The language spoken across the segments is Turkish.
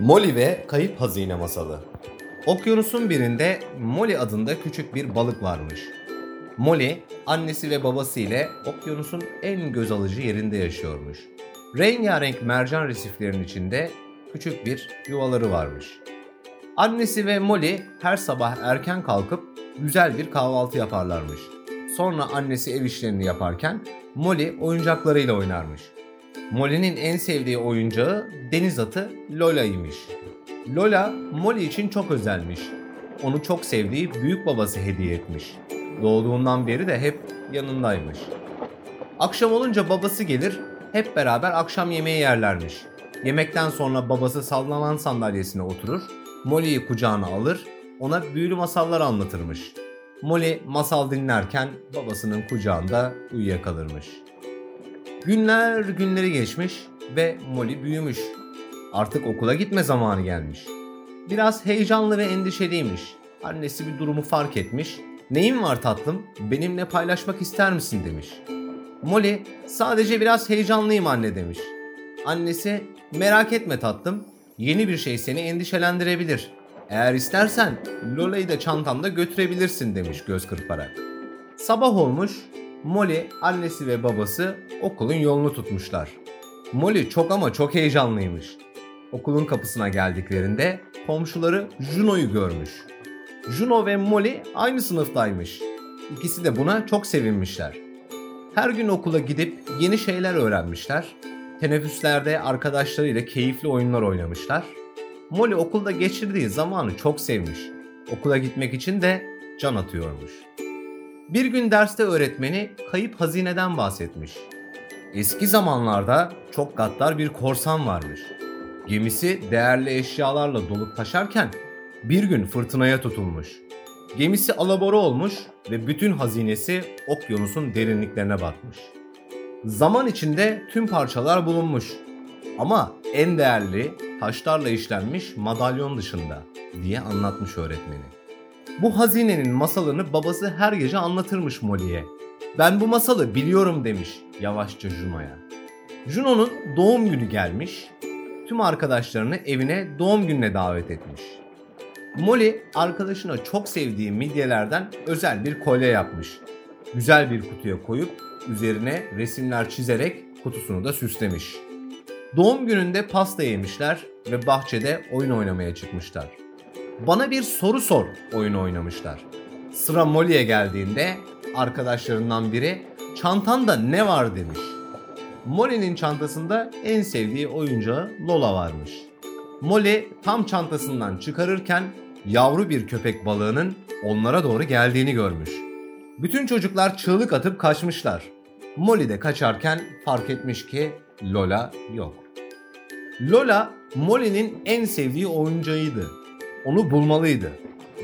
Molly ve Kayıp Hazine Masalı Okyanusun birinde Molly adında küçük bir balık varmış. Molly, annesi ve babası ile okyanusun en göz alıcı yerinde yaşıyormuş. Rengarenk mercan resiflerinin içinde küçük bir yuvaları varmış. Annesi ve Molly her sabah erken kalkıp güzel bir kahvaltı yaparlarmış. Sonra annesi ev işlerini yaparken Molly oyuncaklarıyla oynarmış. Molly'nin en sevdiği oyuncağı deniz atı Lola'ymış. Lola, Molly için çok özelmiş. Onu çok sevdiği büyük babası hediye etmiş. Doğduğundan beri de hep yanındaymış. Akşam olunca babası gelir, hep beraber akşam yemeği yerlermiş. Yemekten sonra babası sallanan sandalyesine oturur, Molly'yi kucağına alır, ona büyülü masallar anlatırmış. Molly masal dinlerken babasının kucağında uyuyakalırmış. Günler günleri geçmiş ve Molly büyümüş. Artık okula gitme zamanı gelmiş. Biraz heyecanlı ve endişeliymiş. Annesi bir durumu fark etmiş. Neyin var tatlım? Benimle paylaşmak ister misin demiş. Molly sadece biraz heyecanlıyım anne demiş. Annesi merak etme tatlım. Yeni bir şey seni endişelendirebilir. Eğer istersen Lola'yı da çantanda götürebilirsin demiş göz kırparak. Sabah olmuş, Molly, annesi ve babası okulun yolunu tutmuşlar. Molly çok ama çok heyecanlıymış. Okulun kapısına geldiklerinde komşuları Juno'yu görmüş. Juno ve Molly aynı sınıftaymış. İkisi de buna çok sevinmişler. Her gün okula gidip yeni şeyler öğrenmişler. Teneffüslerde arkadaşlarıyla keyifli oyunlar oynamışlar. Molly okulda geçirdiği zamanı çok sevmiş. Okula gitmek için de can atıyormuş. Bir gün derste öğretmeni kayıp hazineden bahsetmiş. Eski zamanlarda çok gaddar bir korsan varmış. Gemisi değerli eşyalarla dolup taşarken bir gün fırtınaya tutulmuş. Gemisi alabora olmuş ve bütün hazinesi okyanusun derinliklerine batmış. Zaman içinde tüm parçalar bulunmuş. Ama en değerli taşlarla işlenmiş madalyon dışında diye anlatmış öğretmeni. Bu hazinenin masalını babası her gece anlatırmış Molly'e. Ben bu masalı biliyorum demiş yavaşça Juno'ya. Juno'nun doğum günü gelmiş. Tüm arkadaşlarını evine doğum gününe davet etmiş. Molly arkadaşına çok sevdiği midyelerden özel bir kolye yapmış. Güzel bir kutuya koyup üzerine resimler çizerek kutusunu da süslemiş. Doğum gününde pasta yemişler ve bahçede oyun oynamaya çıkmışlar. Bana bir soru sor oyunu oynamışlar. Sıra Molly'e geldiğinde arkadaşlarından biri çantanda ne var demiş. Molly'nin çantasında en sevdiği oyuncağı Lola varmış. Molly tam çantasından çıkarırken yavru bir köpek balığının onlara doğru geldiğini görmüş. Bütün çocuklar çığlık atıp kaçmışlar. Molly de kaçarken fark etmiş ki Lola yok. Lola Molly'nin en sevdiği oyuncağıydı. Onu bulmalıydı.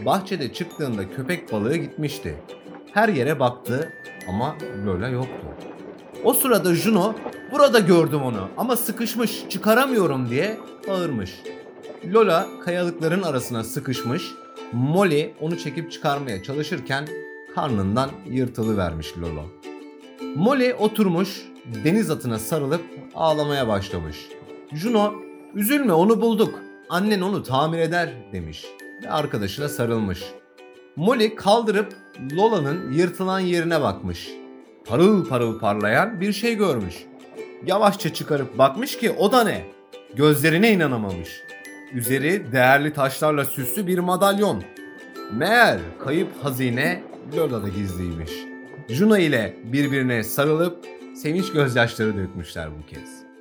Bahçede çıktığında köpek balığı gitmişti. Her yere baktı ama Lola yoktu. O sırada Juno burada gördüm onu ama sıkışmış çıkaramıyorum diye bağırmış. Lola kayalıkların arasına sıkışmış. Molly onu çekip çıkarmaya çalışırken karnından yırtılıvermiş Lolo. Molly oturmuş deniz atına sarılıp ağlamaya başlamış. Juno üzülme onu bulduk annen onu tamir eder demiş ve arkadaşına sarılmış. Molly kaldırıp Lola'nın yırtılan yerine bakmış. Parıl parıl parlayan bir şey görmüş. Yavaşça çıkarıp bakmış ki o da ne? Gözlerine inanamamış. Üzeri değerli taşlarla süslü bir madalyon. Meğer kayıp hazine Lola'da gizliymiş. Juno ile birbirine sarılıp sevinç gözyaşları dökmüşler bu kez.